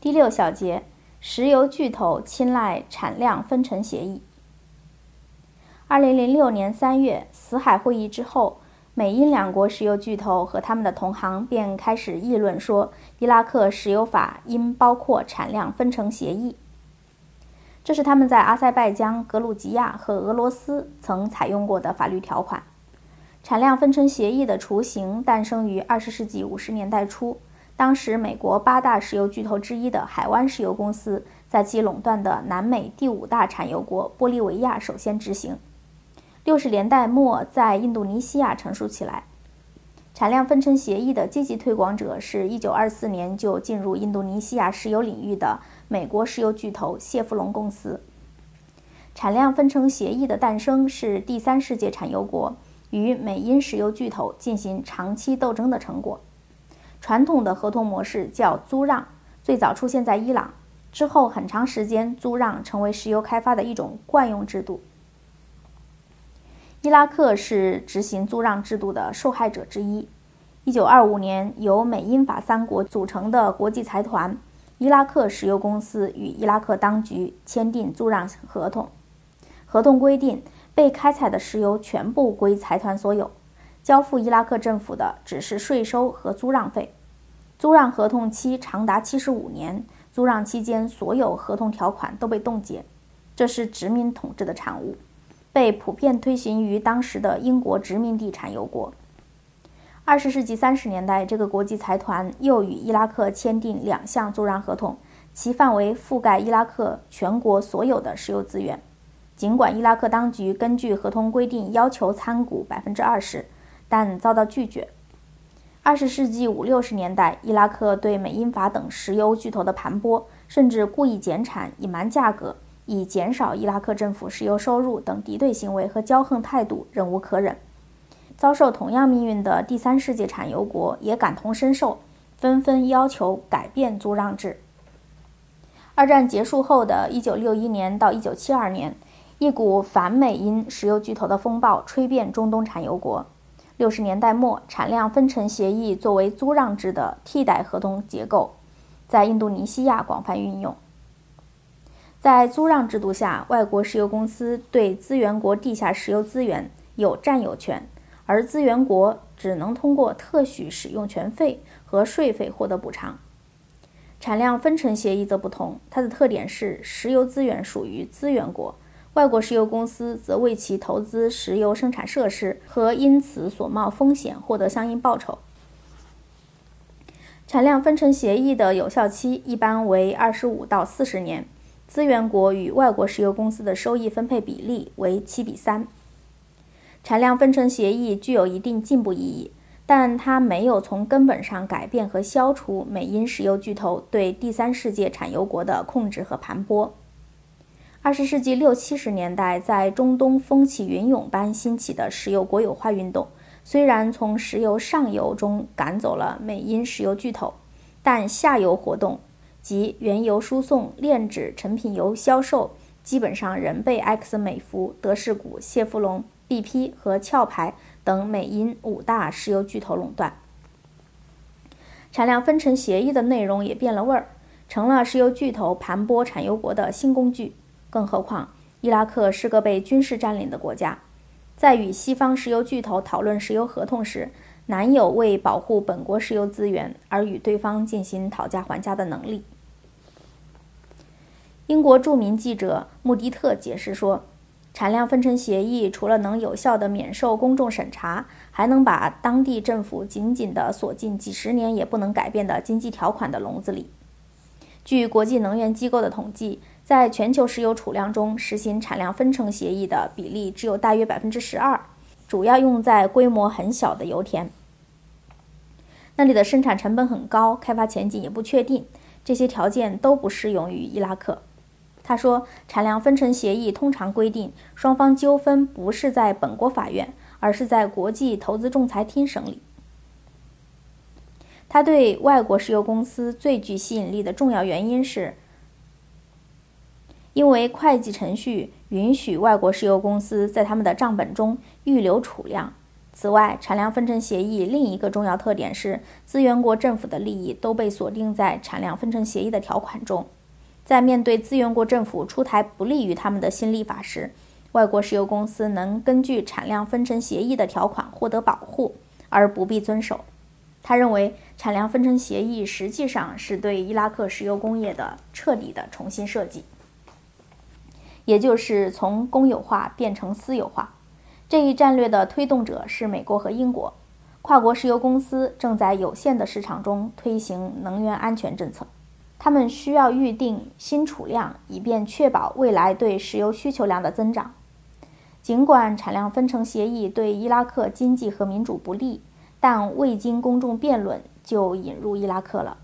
第六小节，石油巨头青睐产量分成协议。二零零六年三月，死海会议之后，美英两国石油巨头和他们的同行便开始议论说，伊拉克石油法应包括产量分成协议。这是他们在阿塞拜疆、格鲁吉亚和俄罗斯曾采用过的法律条款。产量分成协议的雏形诞生于二十世纪五十年代初。当时，美国八大石油巨头之一的海湾石油公司在其垄断的南美第五大产油国玻利维亚首先执行。六十年代末，在印度尼西亚成熟起来。产量分成协议的积极推广者是一九二四年就进入印度尼西亚石油领域的美国石油巨头谢弗隆公司。产量分成协议的诞生是第三世界产油国与美英石油巨头进行长期斗争的成果。传统的合同模式叫租让，最早出现在伊朗，之后很长时间租让成为石油开发的一种惯用制度。伊拉克是执行租让制度的受害者之一。1925年，由美英法三国组成的国际财团伊拉克石油公司与伊拉克当局签订租让合同，合同规定被开采的石油全部归财团所有。交付伊拉克政府的只是税收和租让费，租让合同期长达七十五年，租让期间所有合同条款都被冻结，这是殖民统治的产物，被普遍推行于当时的英国殖民地产油国。二十世纪三十年代，这个国际财团又与伊拉克签订两项租让合同，其范围覆盖伊拉克全国所有的石油资源，尽管伊拉克当局根据合同规定要求参股百分之二十。但遭到拒绝。二十世纪五六十年代，伊拉克对美英法等石油巨头的盘剥，甚至故意减产、隐瞒价格，以减少伊拉克政府石油收入等敌对行为和骄横态度，忍无可忍。遭受同样命运的第三世界产油国也感同身受，纷纷要求改变租让制。二战结束后的一九六一年到一九七二年，一股反美英石油巨头的风暴吹遍中东产油国。六十年代末，产量分成协议作为租让制的替代合同结构，在印度尼西亚广泛运用。在租让制度下，外国石油公司对资源国地下石油资源有占有权，而资源国只能通过特许使用权费和税费获得补偿。产量分成协议则不同，它的特点是石油资源属于资源国。外国石油公司则为其投资石油生产设施和因此所冒风险获得相应报酬。产量分成协议的有效期一般为二十五到四十年，资源国与外国石油公司的收益分配比例为七比三。产量分成协议具有一定进步意义，但它没有从根本上改变和消除美英石油巨头对第三世界产油国的控制和盘剥。二十世纪六七十年代，在中东风起云涌般兴起的石油国有化运动，虽然从石油上游中赶走了美英石油巨头，但下游活动及原油输送、炼脂、成品油销售，基本上仍被埃克森美孚、德士古、谢弗隆、BP 和壳牌等美英五大石油巨头垄断。产量分成协议的内容也变了味儿，成了石油巨头盘剥产油国的新工具。更何况，伊拉克是个被军事占领的国家，在与西方石油巨头讨论石油合同时，难有为保护本国石油资源而与对方进行讨价还价的能力。英国著名记者穆迪特解释说，产量分成协议除了能有效地免受公众审查，还能把当地政府紧紧地锁进几十年也不能改变的经济条款的笼子里。据国际能源机构的统计。在全球石油储量中，实行产量分成协议的比例只有大约百分之十二，主要用在规模很小的油田。那里的生产成本很高，开发前景也不确定，这些条件都不适用于伊拉克。他说，产量分成协议通常规定，双方纠纷不是在本国法院，而是在国际投资仲裁厅审理。他对外国石油公司最具吸引力的重要原因是。因为会计程序允许外国石油公司在他们的账本中预留储量，此外，产量分成协议另一个重要特点是，资源国政府的利益都被锁定在产量分成协议的条款中。在面对资源国政府出台不利于他们的新立法时，外国石油公司能根据产量分成协议的条款获得保护，而不必遵守。他认为，产量分成协议实际上是对伊拉克石油工业的彻底的重新设计，也就是从公有化变成私有化。这一战略的推动者是美国和英国。跨国石油公司正在有限的市场中推行能源安全政策。他们需要预定新储量，以便确保未来对石油需求量的增长。尽管产量分成协议对伊拉克经济和民主不利，但未经公众辩论就引入伊拉克了。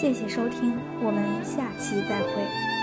谢谢收听，我们下期再会。